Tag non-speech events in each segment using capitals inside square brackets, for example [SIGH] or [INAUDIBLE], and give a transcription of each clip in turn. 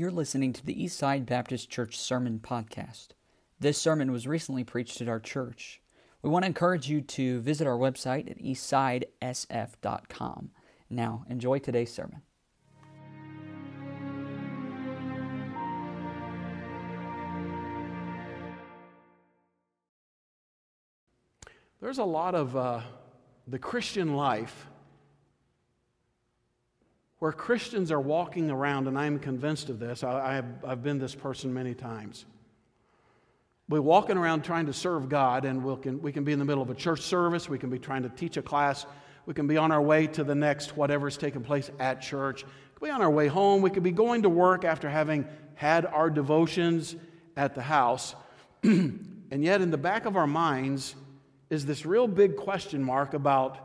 You're listening to the Eastside Baptist Church Sermon Podcast. This sermon was recently preached at our church. We want to encourage you to visit our website at eastsidesf.com. Now, enjoy today's sermon. There's a lot of uh, the Christian life where Christians are walking around, and I'm convinced of this, I, have, I've been this person many times. We're walking around trying to serve God, and we can, we can be in the middle of a church service, we can be trying to teach a class, we can be on our way to the next whatever's taking place at church, we can be on our way home, we could be going to work after having had our devotions at the house. [CLEARS THROAT] and yet, in the back of our minds is this real big question mark about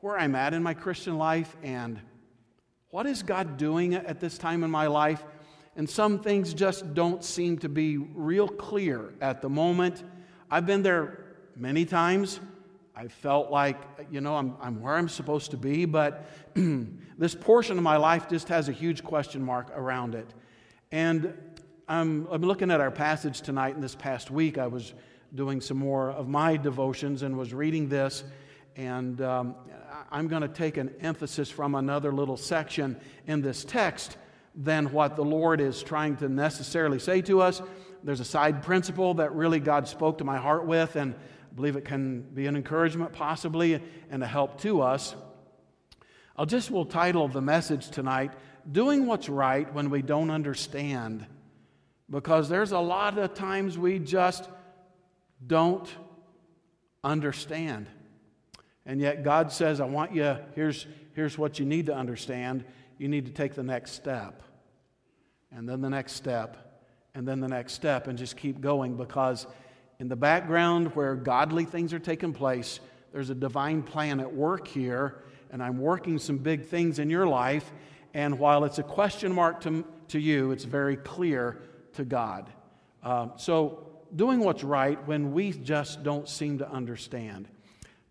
where I'm at in my Christian life and what is God doing at this time in my life? And some things just don't seem to be real clear at the moment. I've been there many times. I felt like, you know, I'm, I'm where I'm supposed to be, but [CLEARS THROAT] this portion of my life just has a huge question mark around it. And I'm, I'm looking at our passage tonight, and this past week I was doing some more of my devotions and was reading this. And um, I'm going to take an emphasis from another little section in this text than what the Lord is trying to necessarily say to us. There's a side principle that really God spoke to my heart with, and I believe it can be an encouragement, possibly, and a help to us. I'll just will title the message tonight Doing What's Right When We Don't Understand. Because there's a lot of times we just don't understand. And yet God says, I want you, here's, here's what you need to understand. You need to take the next step, and then the next step, and then the next step, and just keep going because in the background where godly things are taking place, there's a divine plan at work here, and I'm working some big things in your life. And while it's a question mark to, to you, it's very clear to God. Uh, so, doing what's right when we just don't seem to understand.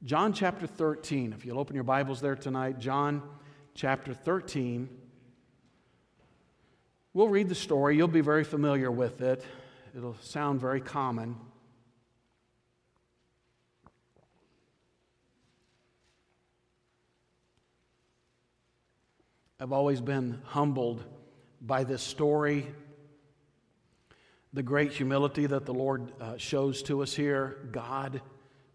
John chapter 13. If you'll open your Bibles there tonight, John chapter 13. We'll read the story. You'll be very familiar with it, it'll sound very common. I've always been humbled by this story, the great humility that the Lord uh, shows to us here. God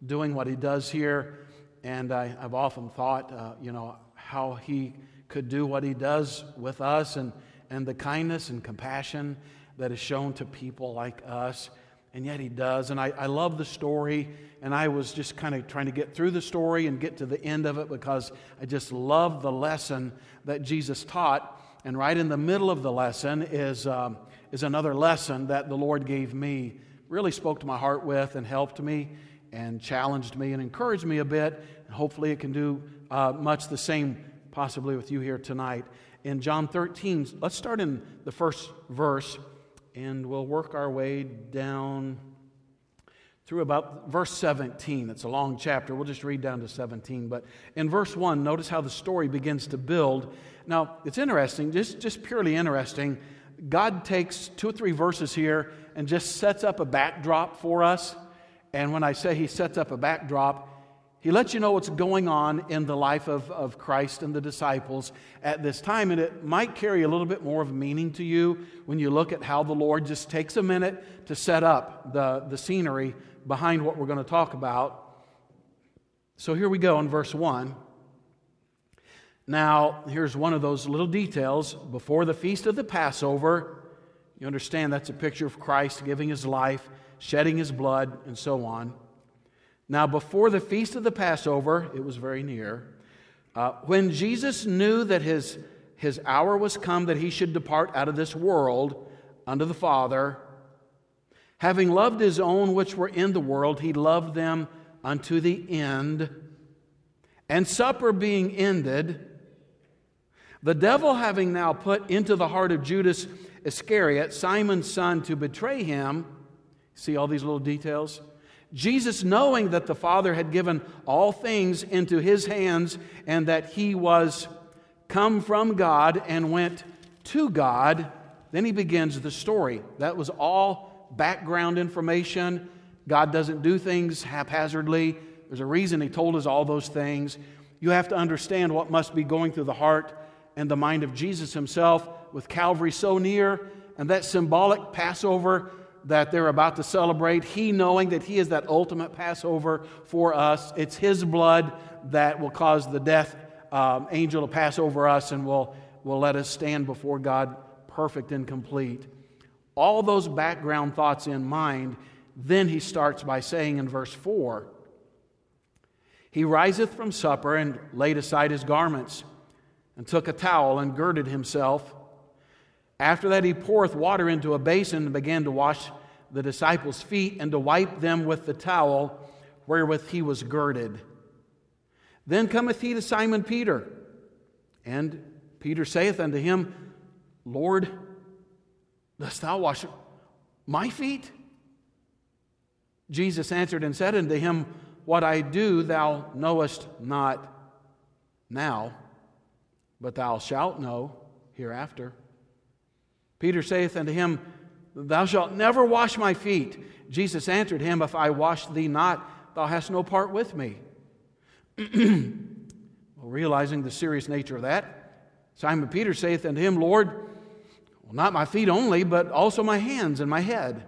doing what he does here. And I, have often thought, uh, you know, how he could do what he does with us and, and the kindness and compassion that is shown to people like us. And yet he does. And I, I love the story. And I was just kind of trying to get through the story and get to the end of it because I just love the lesson that Jesus taught. And right in the middle of the lesson is, um, is another lesson that the Lord gave me, really spoke to my heart with and helped me and challenged me and encouraged me a bit. Hopefully, it can do uh, much the same, possibly with you here tonight. In John 13, let's start in the first verse, and we'll work our way down through about verse 17. It's a long chapter. We'll just read down to 17. But in verse 1, notice how the story begins to build. Now, it's interesting, just, just purely interesting. God takes two or three verses here and just sets up a backdrop for us. And when I say he sets up a backdrop, he lets you know what's going on in the life of, of Christ and the disciples at this time. And it might carry a little bit more of meaning to you when you look at how the Lord just takes a minute to set up the, the scenery behind what we're going to talk about. So here we go in verse 1. Now, here's one of those little details. Before the feast of the Passover, you understand that's a picture of Christ giving his life shedding his blood, and so on. Now, before the feast of the Passover, it was very near, uh, when Jesus knew that his, his hour was come that he should depart out of this world unto the Father, having loved his own which were in the world, he loved them unto the end. And supper being ended, the devil having now put into the heart of Judas Iscariot, Simon's son, to betray him, See all these little details? Jesus, knowing that the Father had given all things into his hands and that he was come from God and went to God, Then he begins the story. That was all background information. God doesn't do things haphazardly. There's a reason he told us all those things. You have to understand what must be going through the heart and the mind of Jesus himself with Calvary so near and that symbolic Passover that they're about to celebrate, he knowing that he is that ultimate Passover for us. It's his blood that will cause the death um, angel to pass over us and will, will let us stand before God perfect and complete. All those background thoughts in mind, then he starts by saying in verse 4 He riseth from supper and laid aside his garments, and took a towel and girded himself. After that, he poureth water into a basin and began to wash the disciples' feet and to wipe them with the towel wherewith he was girded. Then cometh he to Simon Peter, and Peter saith unto him, Lord, dost thou wash my feet? Jesus answered and said unto him, What I do thou knowest not now, but thou shalt know hereafter. Peter saith unto him, Thou shalt never wash my feet. Jesus answered him, If I wash thee not, thou hast no part with me. [CLEARS THROAT] well, realizing the serious nature of that, Simon Peter saith unto him, Lord, well, not my feet only, but also my hands and my head.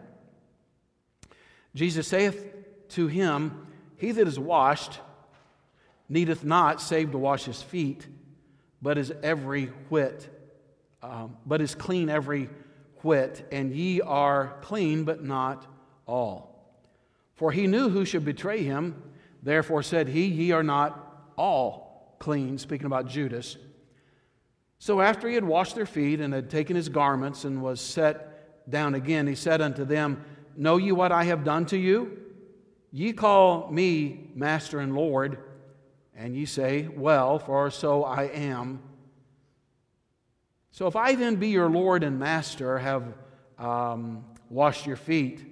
Jesus saith to him, He that is washed needeth not save to wash his feet, but is every whit, um, but is clean every whit, and ye are clean, but not all. For he knew who should betray him, therefore said he, Ye are not all clean, speaking about Judas. So after he had washed their feet and had taken his garments and was set down again, he said unto them, Know ye what I have done to you? Ye call me Master and Lord, and ye say, Well, for so I am. So if I then be your Lord and Master, have um, washed your feet,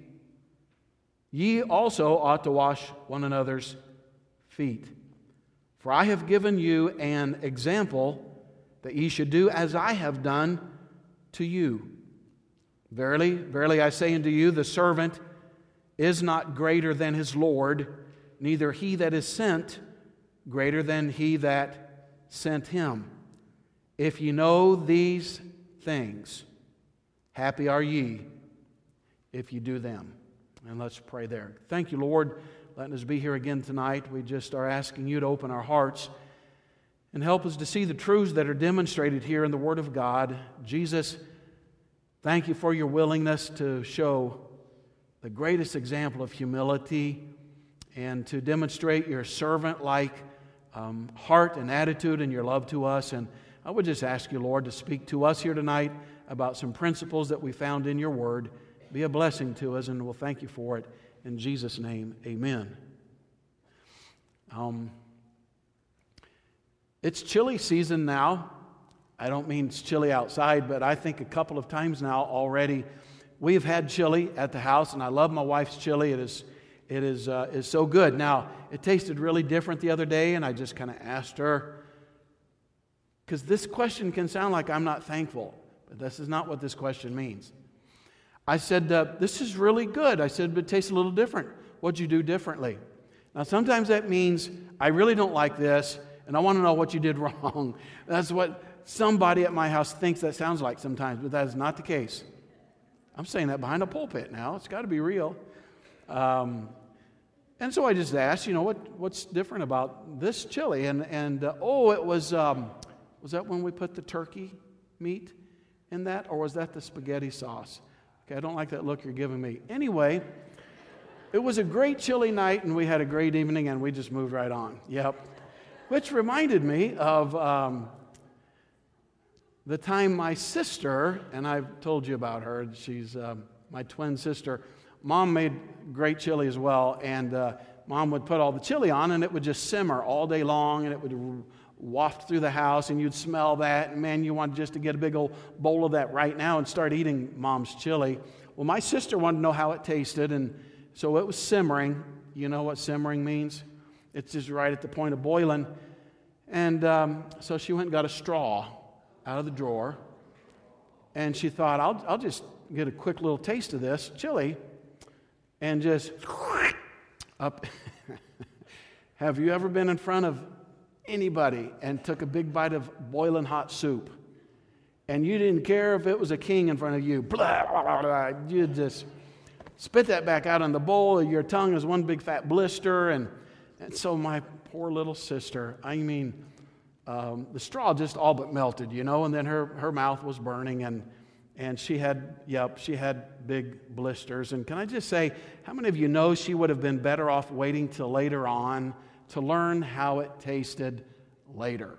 ye also ought to wash one another's feet. For I have given you an example that ye should do as I have done to you. Verily, verily, I say unto you, the servant is not greater than his Lord, neither he that is sent greater than he that sent him. If you know these things, happy are ye if you do them. And let's pray there. Thank you, Lord, letting us be here again tonight. We just are asking you to open our hearts and help us to see the truths that are demonstrated here in the Word of God. Jesus, thank you for your willingness to show the greatest example of humility and to demonstrate your servant like um, heart and attitude and your love to us. And I would just ask you, Lord, to speak to us here tonight about some principles that we found in your word. Be a blessing to us, and we'll thank you for it. In Jesus' name, amen. Um, it's chili season now. I don't mean it's chilly outside, but I think a couple of times now already we have had chili at the house, and I love my wife's chili. It is, it is, uh, is so good. Now, it tasted really different the other day, and I just kind of asked her, because this question can sound like I'm not thankful, but this is not what this question means. I said, uh, This is really good. I said, But it tastes a little different. What'd you do differently? Now, sometimes that means I really don't like this, and I want to know what you did [LAUGHS] wrong. That's what somebody at my house thinks that sounds like sometimes, but that is not the case. I'm saying that behind a pulpit now. It's got to be real. Um, and so I just asked, you know, what, what's different about this chili? And, and uh, oh, it was, um, was that when we put the turkey meat in that, or was that the spaghetti sauce? Okay, I don't like that look you're giving me. Anyway, it was a great chilly night, and we had a great evening, and we just moved right on. Yep. Which reminded me of um, the time my sister, and I've told you about her, she's uh, my twin sister, mom made great chili as well, and uh, mom would put all the chili on, and it would just simmer all day long, and it would waft through the house and you'd smell that. And man, you wanted just to get a big old bowl of that right now and start eating mom's chili. Well, my sister wanted to know how it tasted, and so it was simmering. You know what simmering means? It's just right at the point of boiling. And um, so she went and got a straw out of the drawer, And she thought, I'll, I'll just get a quick little taste of this chili and just [LAUGHS] up. [LAUGHS] Have you ever been in front of anybody and took a big bite of boiling hot soup? And you didn't care if it was a king in front of you. Blah, blah, blah, you just spit that back out on the bowl. Your tongue is one big fat blister. And, and so, my poor little sister, I mean, um, the straw just all but melted, you know, and then her, her mouth was burning and, and she had, yep, she had big blisters. And can I just say, how many of you know she would have been better off waiting till later on to learn how it tasted later?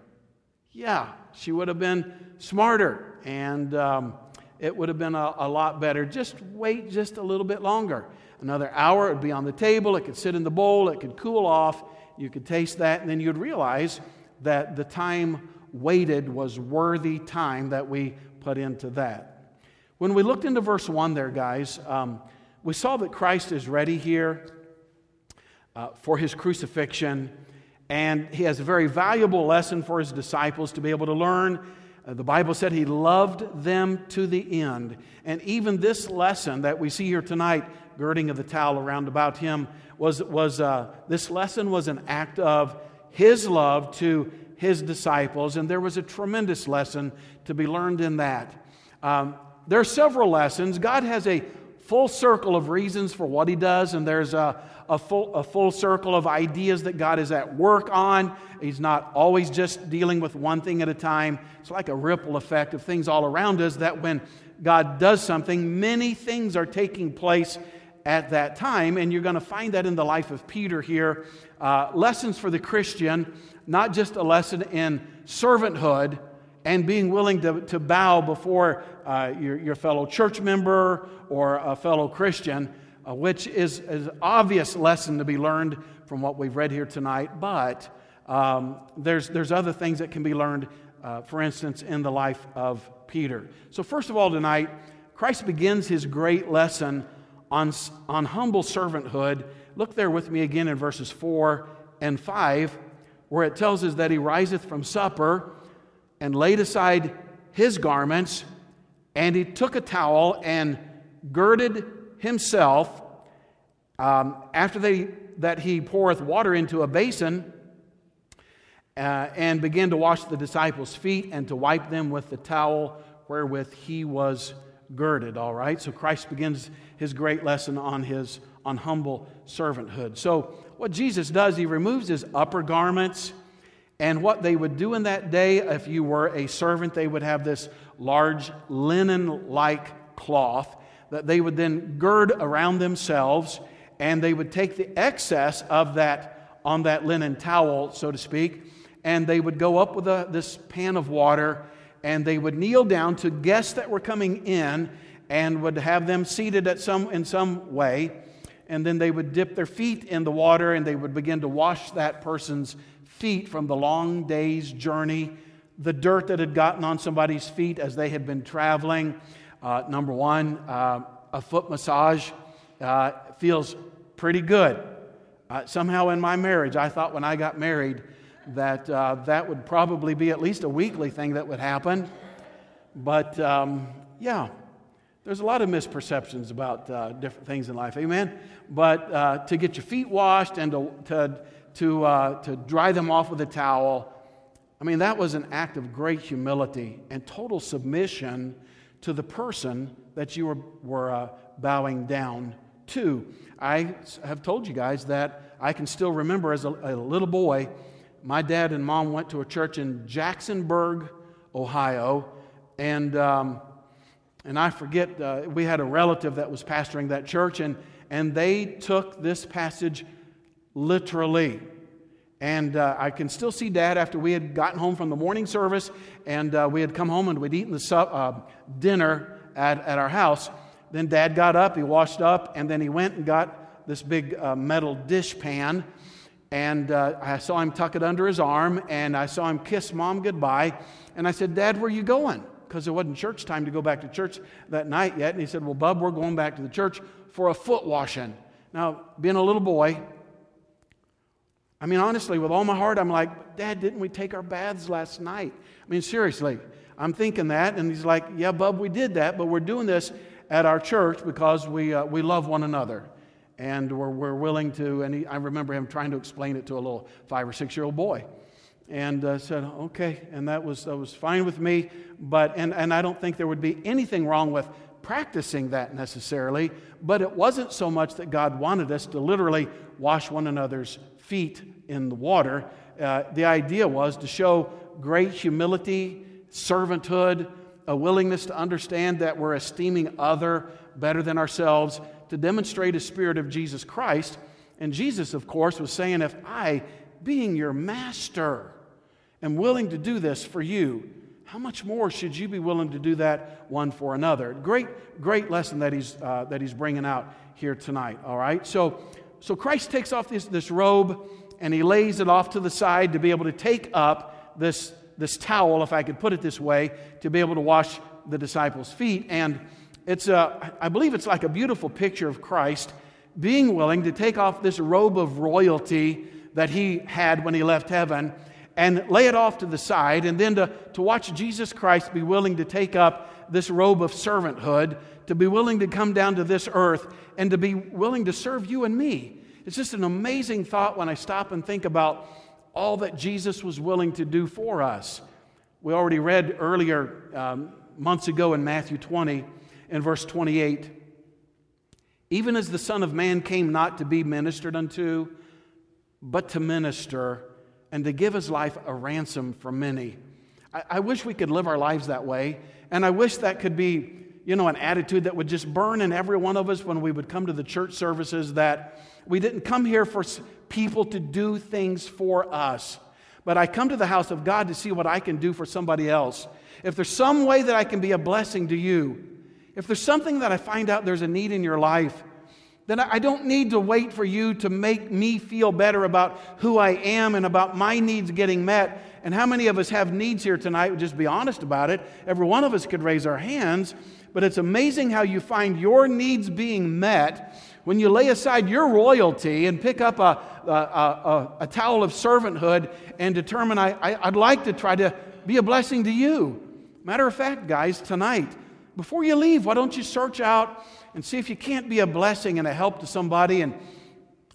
Yeah, she would have been smarter and um, it would have been a, a lot better. Just wait just a little bit longer. Another hour, it would be on the table, it could sit in the bowl, it could cool off, you could taste that, and then you'd realize that the time waited was worthy time that we put into that. When we looked into verse 1 there, guys, um, we saw that Christ is ready here uh, for his crucifixion, and he has a very valuable lesson for his disciples to be able to learn. Uh, the Bible said he loved them to the end. And even this lesson that we see here tonight, girding of the towel around about him, was, was uh, this lesson was an act of his love to his disciples, and there was a tremendous lesson to be learned in that. Um, there are several lessons. God has a full circle of reasons for what he does, and there's a, a, full, a full circle of ideas that God is at work on. He's not always just dealing with one thing at a time. It's like a ripple effect of things all around us that when God does something, many things are taking place at that time, and you're going to find that in the life of Peter here uh, lessons for the Christian, not just a lesson in servanthood and being willing to, to bow before uh, your, your fellow church member or a fellow Christian, uh, which is an obvious lesson to be learned from what we've read here tonight. But um, there's, there's other things that can be learned, uh, for instance, in the life of Peter. So, first of all, tonight, Christ begins his great lesson on, on humble servanthood Look there with me again in verses 4 and 5, where it tells us that he riseth from supper and laid aside his garments, and he took a towel and girded himself. Um, after they, that he poureth water into a basin, uh, and began to wash the disciples' feet and to wipe them with the towel wherewith he was girded. All right, so Christ begins his great lesson on his on humble servanthood. So, what Jesus does, he removes his upper garments. And what they would do in that day, if you were a servant, they would have this large linen like cloth that they would then gird around themselves, and they would take the excess of that on that linen towel, so to speak, and they would go up with a, this pan of water, and they would kneel down to guests that were coming in and would have them seated at some, in some way and then they would dip their feet in the water and they would begin to wash that person's feet from the long day's journey, the dirt that had gotten on somebody's feet as they had been traveling. Uh, number one, uh, a foot massage uh, feels pretty good. Uh, somehow in my marriage, I thought when I got married that uh, that would probably be at least a weekly thing that would happen. But um, yeah, there's a lot of misperceptions about uh, different things in life, amen? But to get your feet washed and to, to, to, to dry them off with a towel, I mean, that was an act of great humility and total submission to the person that you were, were uh, bowing down to. I have told you guys that I can still remember as a, a little boy, my dad and mom went to a church in Jacksonburg, Ohio, and um, and I forget, uh, we had a relative that was pastoring that church, and, and they took this passage literally. And uh, I can still see Dad after we had gotten home from the morning service, and uh, we had come home and we'd eaten the su- uh, dinner at, at our house. Then Dad got up, he washed up, and then he went and got this big uh, metal dish pan. And uh, I saw him tuck it under his arm, and I saw him kiss Mom goodbye. And I said, Dad, where are you going? because it wasn't church time to go back to church that night yet. And he said, Well, Bub, we're going back to the church for a foot washing. Now, being a little boy, I mean, honestly, with all my heart, I'm like, Dad, didn't we take our baths last night? I mean, seriously, I'm thinking that. And he's like, Yeah, Bub, we did that, but we're doing this at our church because we, uh, we love one another. And we're, we're willing to, and he, I remember him trying to explain it to a little five or six year old boy. And uh, said, okay. And that was, that was fine with me. But, and, and I don't think there would be anything wrong with practicing that necessarily. But it wasn't so much that God wanted us to literally wash one another's feet in the water. Uh, the idea was to show great humility, servanthood, a willingness to understand that we're esteeming other better than ourselves, to demonstrate a spirit of Jesus Christ. And Jesus, of course, was saying, If I, being your master, am willing to do this for you, how much more should you be willing to do that one for another? Great, great lesson that he's, uh, that he's bringing out here tonight, all right? So, so Christ takes off this, this robe and he lays it off to the side to be able to take up this, this towel, if I could put it this way, to be able to wash the disciples' feet. And it's a, I believe it's like a beautiful picture of Christ being willing to take off this robe of royalty that he had when he left heaven and lay it off to the side, and then to, to watch Jesus Christ be willing to take up this robe of servanthood, to be willing to come down to this earth, and to be willing to serve you and me. It's just an amazing thought when I stop and think about all that Jesus was willing to do for us. We already read earlier, um, months ago in Matthew 20, in verse 28 even as the Son of Man came not to be ministered unto, but to minister and to give his life a ransom for many. I, I, wish we could live our lives that way. And I wish that could be, you know, an attitude that would just burn in every one of us when we would come to the church services that we didn't come here for people to do things for us. But I come to the house of God to see what I can do for somebody else. If there's some way that I can be a blessing to you, if there's something that I find out there's a need in your life, then I don't need to wait for you to make me feel better about who I am and about my needs getting met. And how many of us have needs here tonight? Just be honest about it. Every one of us could raise our hands. But it's amazing how you find your needs being met when you lay aside your royalty and pick up a, a, a, a towel of servanthood and determine, I, I, I'd like to try to be a blessing to you. Matter of fact, guys, tonight, before you leave, why don't you search out and see if you can't be a blessing and a help to somebody. And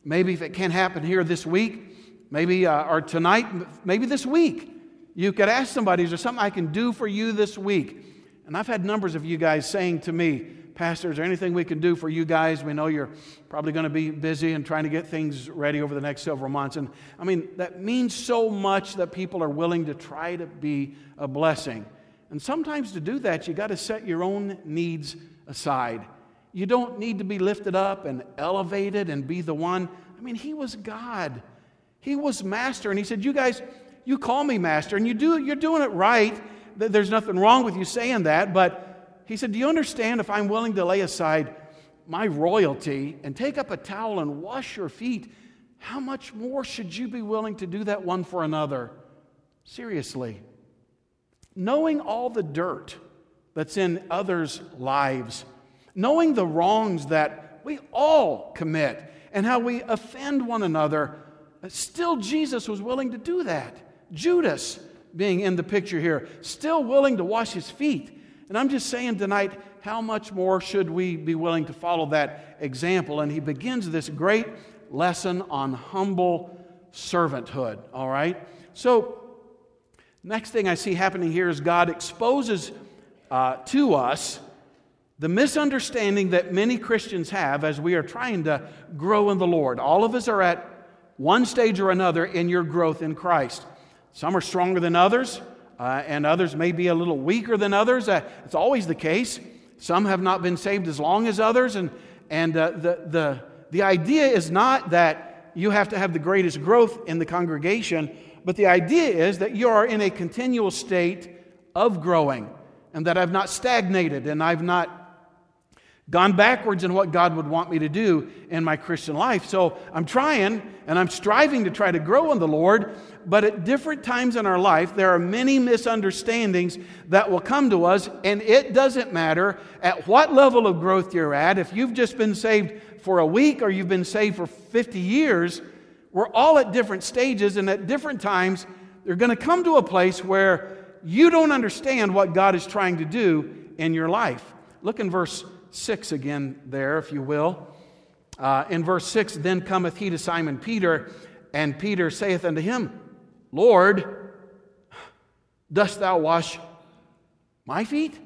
maybe if it can't happen here this week, maybe uh, or tonight, maybe this week, you could ask somebody, is there something I can do for you this week? And I've had numbers of you guys saying to me, Pastor, is there anything we can do for you guys? We know you're probably going to be busy and trying to get things ready over the next several months. And I mean, that means so much that people are willing to try to be a blessing. And sometimes to do that, you got to set your own needs aside. You don't need to be lifted up and elevated and be the one. I mean, he was God. He was master. And he said, You guys, you call me master, and you do, you're doing it right. There's nothing wrong with you saying that. But he said, Do you understand if I'm willing to lay aside my royalty and take up a towel and wash your feet, how much more should you be willing to do that one for another? Seriously. Knowing all the dirt that's in others' lives knowing the wrongs that we all commit and how we offend one another, still Jesus was willing to do that. Judas being in the picture here, still willing to wash his feet. And I'm just saying tonight, how much more should we be willing to follow that example? And he begins this great lesson on humble servanthood, all right? So, next thing I see happening here is God exposes uh, to us the misunderstanding that many Christians have as we are trying to grow in the Lord. All of us are at one stage or another in your growth in Christ. Some are stronger than others, uh, and others may be a little weaker than others. Uh, it's always the case. Some have not been saved as long as others, and, and uh, the, the, the idea is not that you have to have the greatest growth in the congregation, but the idea is that you are in a continual state of growing, and that I've not stagnated and I've not gone backwards in what God would want me to do in my Christian life. So I'm trying and I'm striving to try to grow in the Lord, but at different times in our life, there are many misunderstandings that will come to us, and it doesn't matter at what level of growth you're at. If you've just been saved for a week or you've been saved for 50 years, we're all at different stages, and at different times, they're going to come to a place where you don't understand what God is trying to do in your life. Look in verse 6 again, there, if you will. Uh, in verse 6, then cometh he to Simon Peter, and Peter saith unto him, Lord, dost thou wash my feet?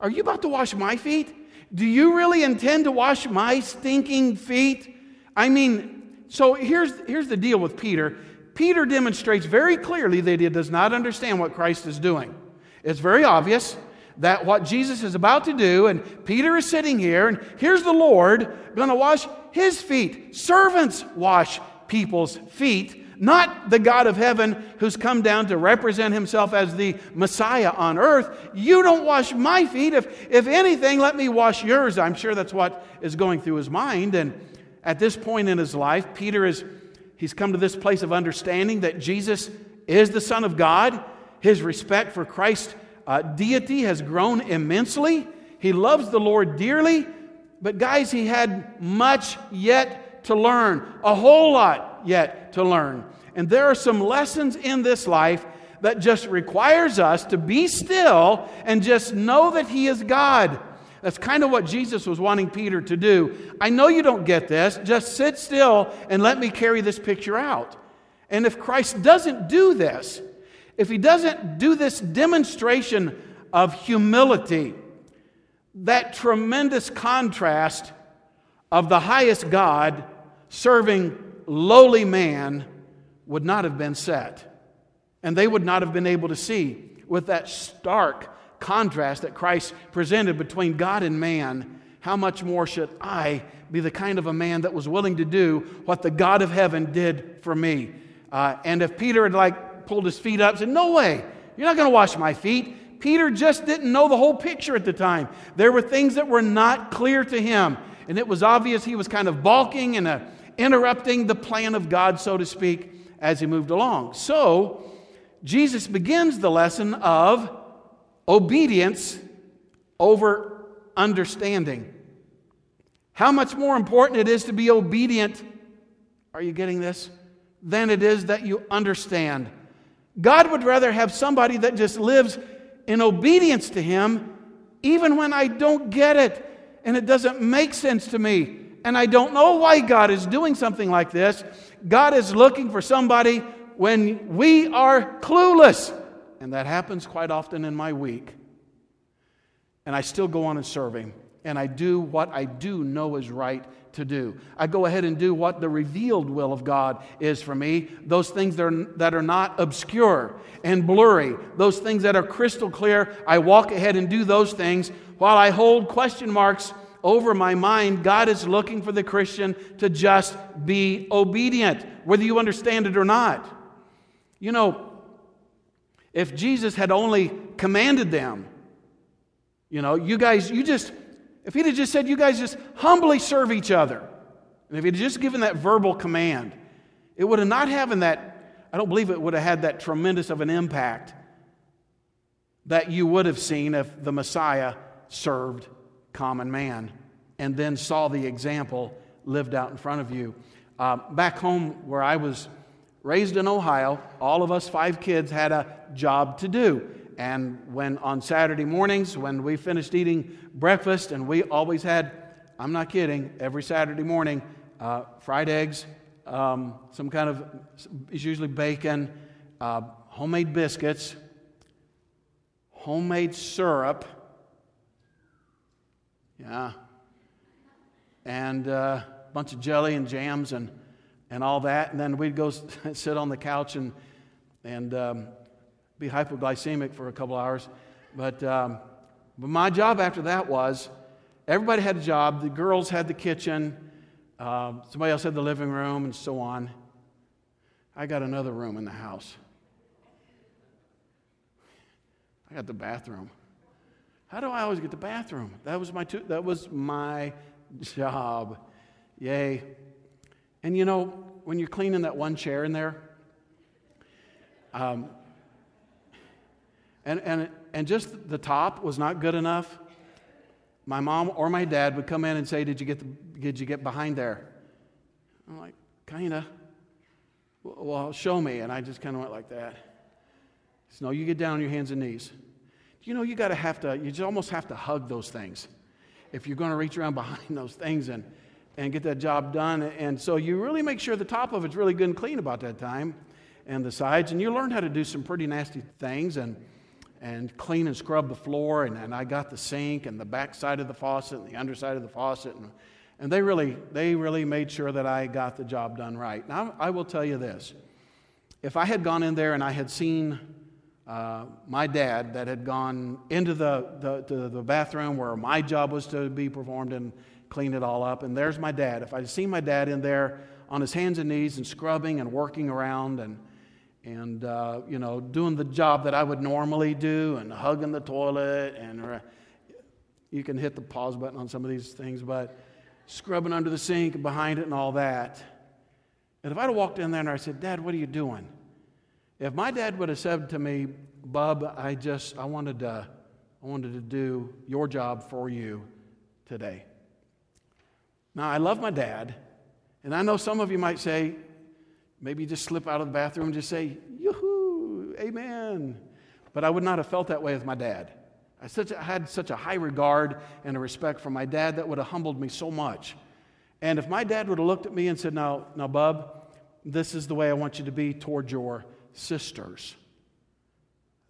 Are you about to wash my feet? Do you really intend to wash my stinking feet? I mean, so here's, here's the deal with Peter. Peter demonstrates very clearly that he does not understand what Christ is doing. It's very obvious that what Jesus is about to do, and Peter is sitting here, and here's the Lord going to wash his feet. Servants wash people's feet not the God of heaven who's come down to represent himself as the Messiah on earth. You don't wash my feet. If, if anything, let me wash yours. I'm sure that's what is going through his mind. And at this point in his life, Peter is he's come to this place of understanding that Jesus is the Son of God. His respect for Christ's uh, deity has grown immensely. He loves the Lord dearly. But, guys, he had much yet to learn, a whole lot yet to learn. And there are some lessons in this life that just requires us to be still and just know that He is God. That's kind of what Jesus was wanting Peter to do. I know you don't get this. Just sit still and let me carry this picture out. And if Christ doesn't do this, if he doesn't do this demonstration of humility, that tremendous contrast of the highest God serving lowly man would not have been set. And they would not have been able to see with that stark contrast that Christ presented between God and man. How much more should I be the kind of a man that was willing to do what the God of heaven did for me? Uh, and if Peter had like pulled his feet up and said, No way, you're not going to wash my feet. Peter just didn't know the whole picture at the time. There were things that were not clear to him. And it was obvious he was kind of balking and uh, interrupting the plan of God, so to speak as he moved along. So, Jesus begins the lesson of obedience over understanding. How much more important it is to be obedient, are you getting this? Than it is that you understand. God would rather have somebody that just lives in obedience to Him, even when I don't get it and it doesn't make sense to me and I don't know why God is doing something like this. God is looking for somebody when we are clueless. And that happens quite often in my week. And I still go on and serve Him. And I do what I do know is right to do. I go ahead and do what the revealed will of God is for me. Those things that are, that are not obscure and blurry, those things that are crystal clear, I walk ahead and do those things while I hold question marks over my mind, God is looking for the Christian to just be obedient, whether you understand it or not. You know, if Jesus had only commanded them, you know, you guys, you just, if he'd have just said, you guys just humbly serve each other, and if he'd just given that verbal command, it would have not having that, I don't believe it would have had that tremendous of an impact that you would have seen if the Messiah served common man, and then saw the example lived out in front of you. Uh, back home where I was raised in Ohio, all of us five kids had a job to do. And when on Saturday mornings, when we finished eating breakfast, and we always had, I'm not kidding, every Saturday morning, uh, fried eggs, um, some kind of, it's usually bacon, uh, homemade biscuits, homemade syrup, yeah. And uh, a bunch of jelly and jams and, and all that. And then we'd go [LAUGHS] sit on the couch and, and um, be hypoglycemic for a couple hours. But, um, but my job after that was everybody had a job. The girls had the kitchen, uh, somebody else had the living room, and so on. I got another room in the house. I got the bathroom. How do I always get the bathroom? That was my, two, that was my job. Yay. And you know, when you're cleaning that one chair in there, um, and, and, and just the top was not good enough, my mom or my dad would come in and say, Did you get, the, did you get behind there? I'm like, Kinda. Well, show me. And I just kind of went like that. So, no, you get down on your hands and knees. You know, you got to have to, you just almost have to hug those things if you're going to reach around [LAUGHS] behind those things and, and get that job done. And so you really make sure the top of it's really good and clean about that time and the sides. And you learn how to do some pretty nasty things and, and clean and scrub the floor. And, and I got the sink and the back side of the faucet and the underside of the faucet. And, and they, really, they really made sure that I got the job done right. Now, I will tell you this if I had gone in there and I had seen uh, my dad that had gone into the, the, the bathroom where my job was to be performed and clean it all up. And there's my dad. If I'd seen my dad in there on his hands and knees and scrubbing and working around and, and uh, you know, doing the job that I would normally do and hugging the toilet and uh, you can hit the pause button on some of these things, but scrubbing under the sink and behind it and all that. And if I'd have walked in there and I said, Dad, what are you doing? If my dad would have said to me, Bub, I just, I wanted to, I wanted to do your job for you today. Now, I love my dad, and I know some of you might say, maybe just slip out of the bathroom and just say, yoo-hoo, amen. But I would not have felt that way with my dad. I, such, had such a high regard and a respect for my dad that would have humbled me so much. And if my dad would have looked at me and said, now, now, Bub, this is the way I want you to be toward your sisters.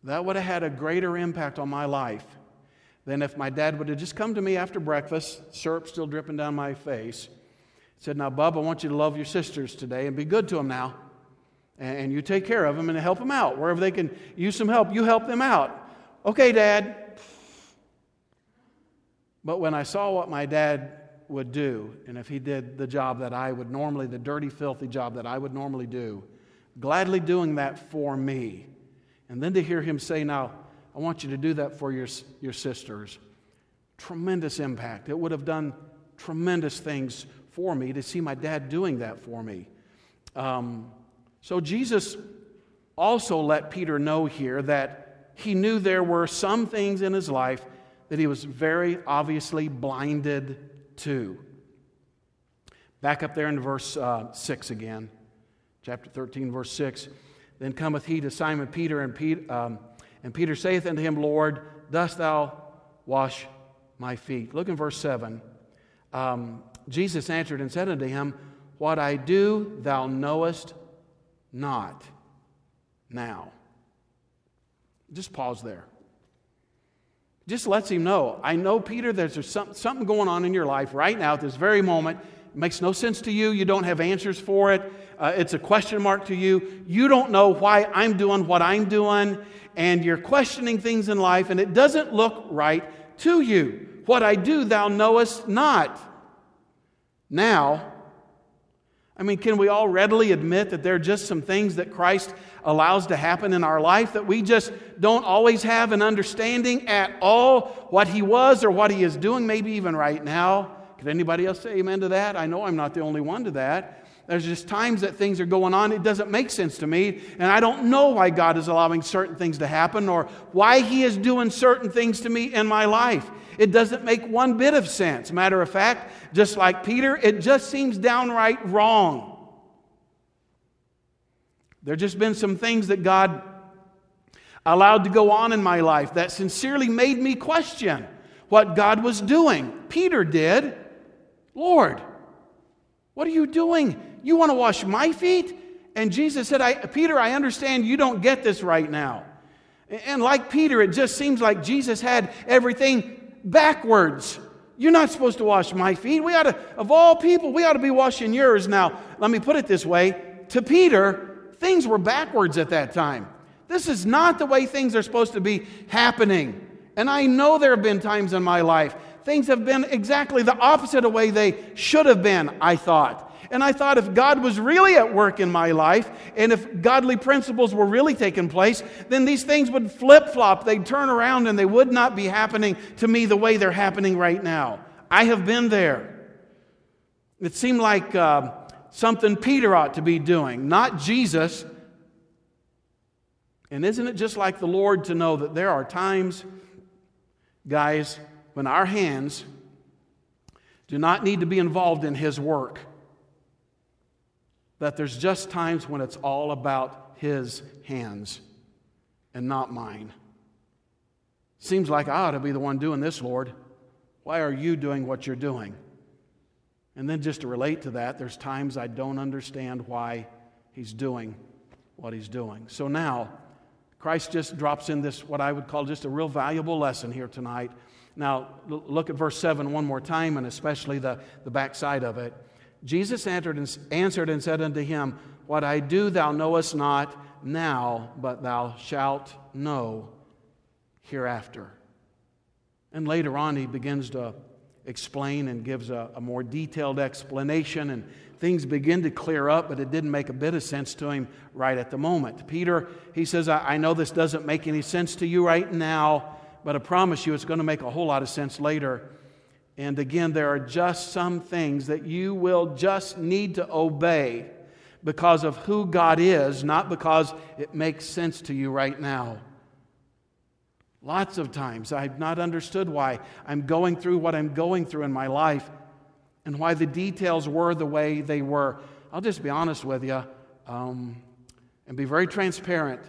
That would have had a greater impact on my life than if my dad would have just come to me after breakfast, syrup still dripping down my face, said, Now, Bub, I want you to love your sisters today and be good to them now. And you take care of them and help them out. Wherever they can use some help, you help them out. Okay, Dad. But when I saw what my dad would do, and if he did the job that I would normally, the dirty, filthy job that I would normally do, gladly doing that for me. And then to hear him say, Now, I want you to do that for your, your sisters. Tremendous impact. It would have done tremendous things for me to see my dad doing that for me. Um, so Jesus also let Peter know here that he knew there were some things in his life that he was very obviously blinded to. Back up there in verse uh, 6 again chapter 13, verse 6. Then cometh he to Simon Peter, and, Peter, um, and Peter saith unto him, Lord, dost thou wash my feet? Look in verse 7. Um, Jesus answered and said unto him, What I do thou knowest not now. Just pause there. Just lets him know. I know, Peter, there's something going on in your life right now at this very moment. It makes no sense to you. You don't have answers for it uh, it's a question mark to you. You don't know why I'm doing what I'm doing, and you're questioning things in life, and it doesn't look right to you. What I do, thou knowest not. Now, I mean, can we all readily admit that there are just some things that Christ allows to happen in our life that we just don't always have an understanding at all what He was or what He is doing, maybe even right now? Could anybody else say amen to that? I know I'm not the only one to that. There's just times that things are going on, it doesn't make sense to me, and I don't know why God is allowing certain things to happen or why He is doing certain things to me in my life. It doesn't make one bit of sense. Matter of fact, just like Peter, it just seems downright wrong. There just been some things that God allowed to go on in my life that sincerely made me question what God was doing. Peter did. Lord, what are you doing? You want to wash my feet? And Jesus said, I, Peter, I understand you don't get this right now. And like Peter, it just seems like Jesus had everything backwards. You're not supposed to wash my feet. We ought to, of all people, we ought to be washing yours. Now, let me put it this way to Peter, things were backwards at that time. This is not the way things are supposed to be happening. And I know there have been times in my life things have been exactly the opposite of the way they should have been, I thought. And I thought if God was really at work in my life and if godly principles were really taking place, then these things would flip flop. They'd turn around and they would not be happening to me the way they're happening right now. I have been there. It seemed like uh, something Peter ought to be doing, not Jesus. And isn't it just like the Lord to know that there are times, guys, when our hands do not need to be involved in His work? That there's just times when it's all about His hands. and not mine. Seems like I ought to be the one doing this, Lord. Why are you doing what you're doing? And then, just to relate to that, there's times I don't understand why he's doing what he's doing. So now, Christ just drops in this, what I would call just a real valuable lesson here tonight. Now, look at verse 7 one more time, and especially the, the backside of it. Jesus answered and, said unto him, What I do thou knowest not now, but thou shalt know hereafter. And later on, he begins to explain and gives a, a, more detailed explanation, and things begin to clear up, but it didn't make a bit of sense to him right at the moment. Peter, he says, I, I know this doesn't make any sense to you right now, but I promise you it's going to make a whole lot of sense later. And again, there are just some things that you will just need to obey because of who God is, not because it makes sense to you right now. Lots of times I've not understood why I'm going through what I'm going through in my life and why the details were the way they were. I'll just be honest with you um, and be very transparent.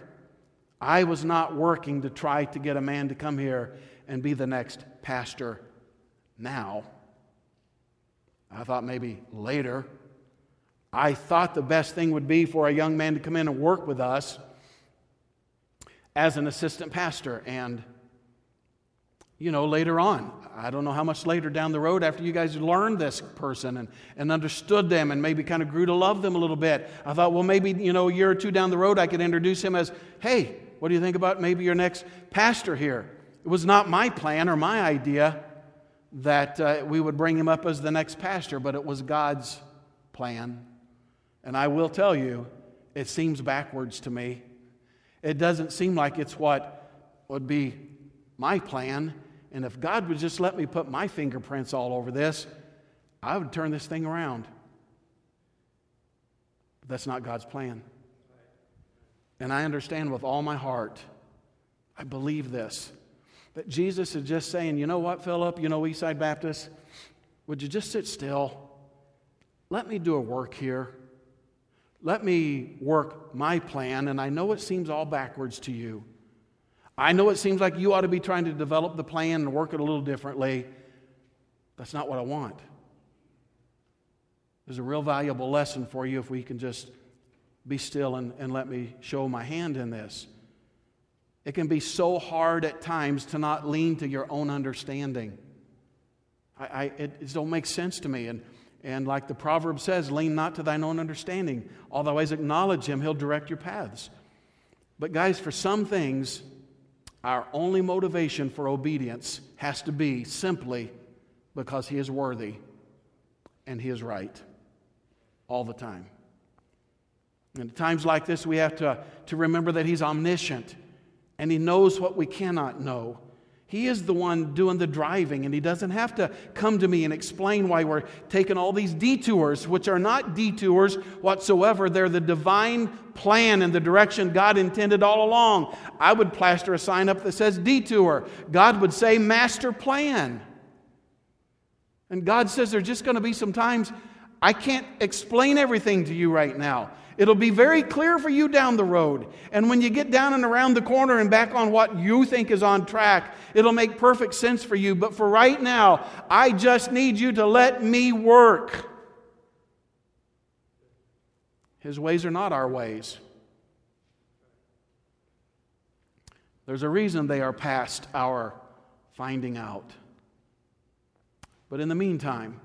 I was not working to try to get a man to come here and be the next pastor now. I thought maybe later. I thought the best thing would be for a young man to come in and work with us as an assistant pastor. And, you know, later on, I don't know how much later down the road after you guys learned this person and, and understood them and maybe kind of grew to love them a little bit, I thought, well, maybe, you know, a year or two down the road, I could introduce him as, hey, what do you think about maybe your next pastor here? It was not my plan or my idea that uh, we would bring him up as the next pastor, but it was God's plan. And I will tell you, it seems backwards to me. It doesn't seem like it's what would be my plan. And if God would just let me put my fingerprints all over this, I would turn this thing around. But that's not God's plan. And I understand with all my heart, I believe this, that Jesus is just saying, you know what, Philip, you know, Eastside Baptist, would you just sit still? Let me do a work here let me work my plan, and I know it seems all backwards to you. I know it seems like you ought to be trying to develop the plan and work it a little differently. That's not what I want. There's a real valuable lesson for you if we can just be still and, and let me show my hand in this. It can be so hard at times to not lean to your own understanding. I, I it, it don't make sense to me. And and like the proverb says, lean not to thine own understanding. Otherwise, acknowledge him, he'll direct your paths. But, guys, for some things, our only motivation for obedience has to be simply because he is worthy and he is right all the time. And at times like this, we have to, to remember that he's omniscient and he knows what we cannot know. He is the one doing the driving, and He doesn't have to come to me and explain why we're taking all these detours, which are not detours whatsoever. They're the divine plan and the direction God intended all along. I would plaster a sign up that says detour, God would say master plan. And God says there's just going to be some times I can't explain everything to you right now. It'll be very clear for you down the road. And when you get down and around the corner and back on what you think is on track, it'll make perfect sense for you. But for right now, I just need you to let me work. His ways are not our ways. There's a reason they are past our finding out. But in the meantime,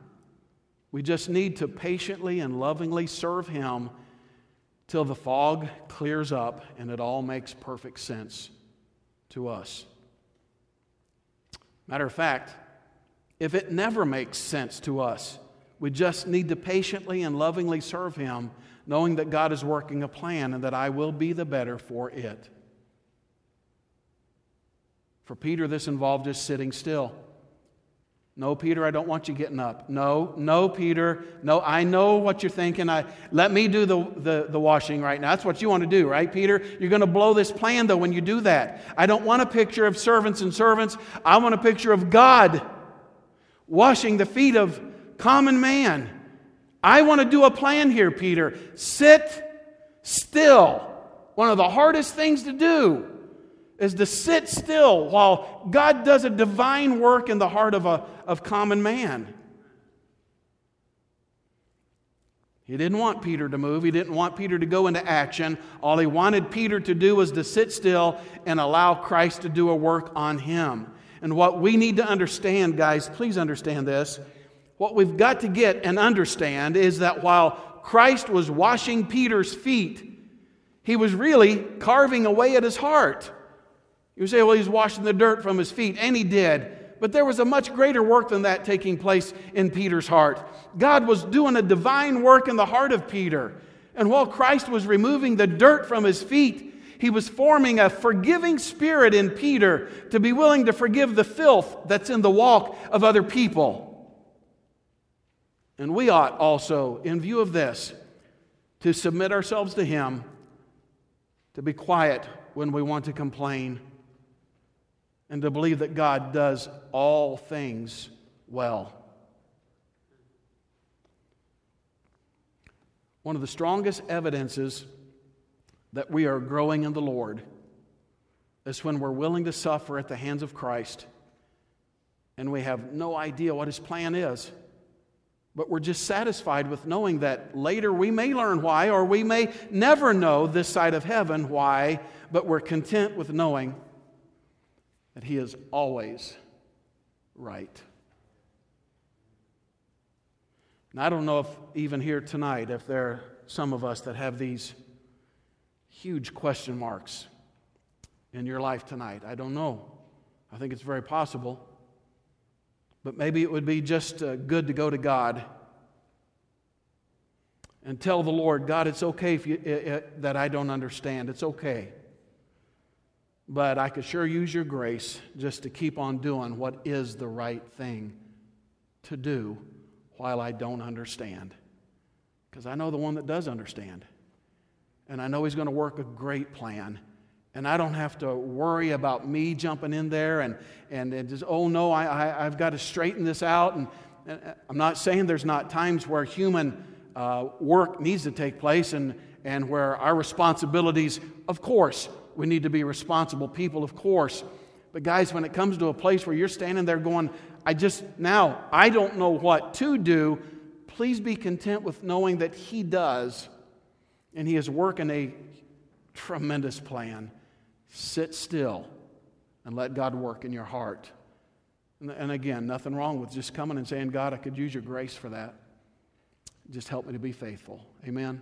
we just need to patiently and lovingly serve Him till the fog clears up and it all makes perfect sense to us. Matter of fact, if it never makes sense to us, we just need to patiently and lovingly serve Him, knowing that God is working a plan and that I will be the better for it. For Peter, this involved just sitting still. No, Peter, I don't want you getting up. No, no, Peter. No, I know what you're thinking. I, let me do the, the, the washing right now. That's what you want to do, right, Peter? You're going to blow this plan, though, when you do that. I don't want a picture of servants and servants. I want a picture of God washing the feet of common man. I want to do a plan here, Peter. Sit still. One of the hardest things to do. Is to sit still while God does a divine work in the heart of a of common man. He didn't want Peter to move. He didn't want Peter to go into action. All he wanted Peter to do was to sit still and allow Christ to do a work on him. And what we need to understand, guys, please understand this. What we've got to get and understand is that while Christ was washing Peter's feet, he was really carving away at his heart. You say, well, he's washing the dirt from his feet, and he did. But there was a much greater work than that taking place in Peter's heart. God was doing a divine work in the heart of Peter. And while Christ was removing the dirt from his feet, he was forming a forgiving spirit in Peter to be willing to forgive the filth that's in the walk of other people. And we ought also, in view of this, to submit ourselves to him, to be quiet when we want to complain and to believe that God does all things well. One of the strongest evidences that we are growing in the Lord is when we're willing to suffer at the hands of Christ and we have no idea what his plan is. But we're just satisfied with knowing that later we may learn why, or we may never know this side of heaven why, but we're content with knowing that He is always right. And I don't know if even here tonight, if there are some of us that have these huge question marks in your life tonight. I don't know. I think it's very possible. But maybe it would be just uh, good to go to God and tell the Lord, God, it's okay if you, that I don't understand. It's okay. But I could sure use your grace just to keep on doing what is the right thing to do while I don't understand. Because I know the one that does understand. And I know he's going to work a great plan. And I don't have to worry about me jumping in there and, and, and just, oh no, I, I, have got to straighten this out. And, and, I'm not saying there's not times where human uh, work needs to take place and, and where our responsibilities, of course, we need to be responsible people, of course. But, guys, when it comes to a place where you're standing there going, I just, now, I don't know what to do, please be content with knowing that He does, and He is working a tremendous plan. Sit still and let God work in your heart. And again, nothing wrong with just coming and saying, God, I could use your grace for that. Just help me to be faithful. Amen.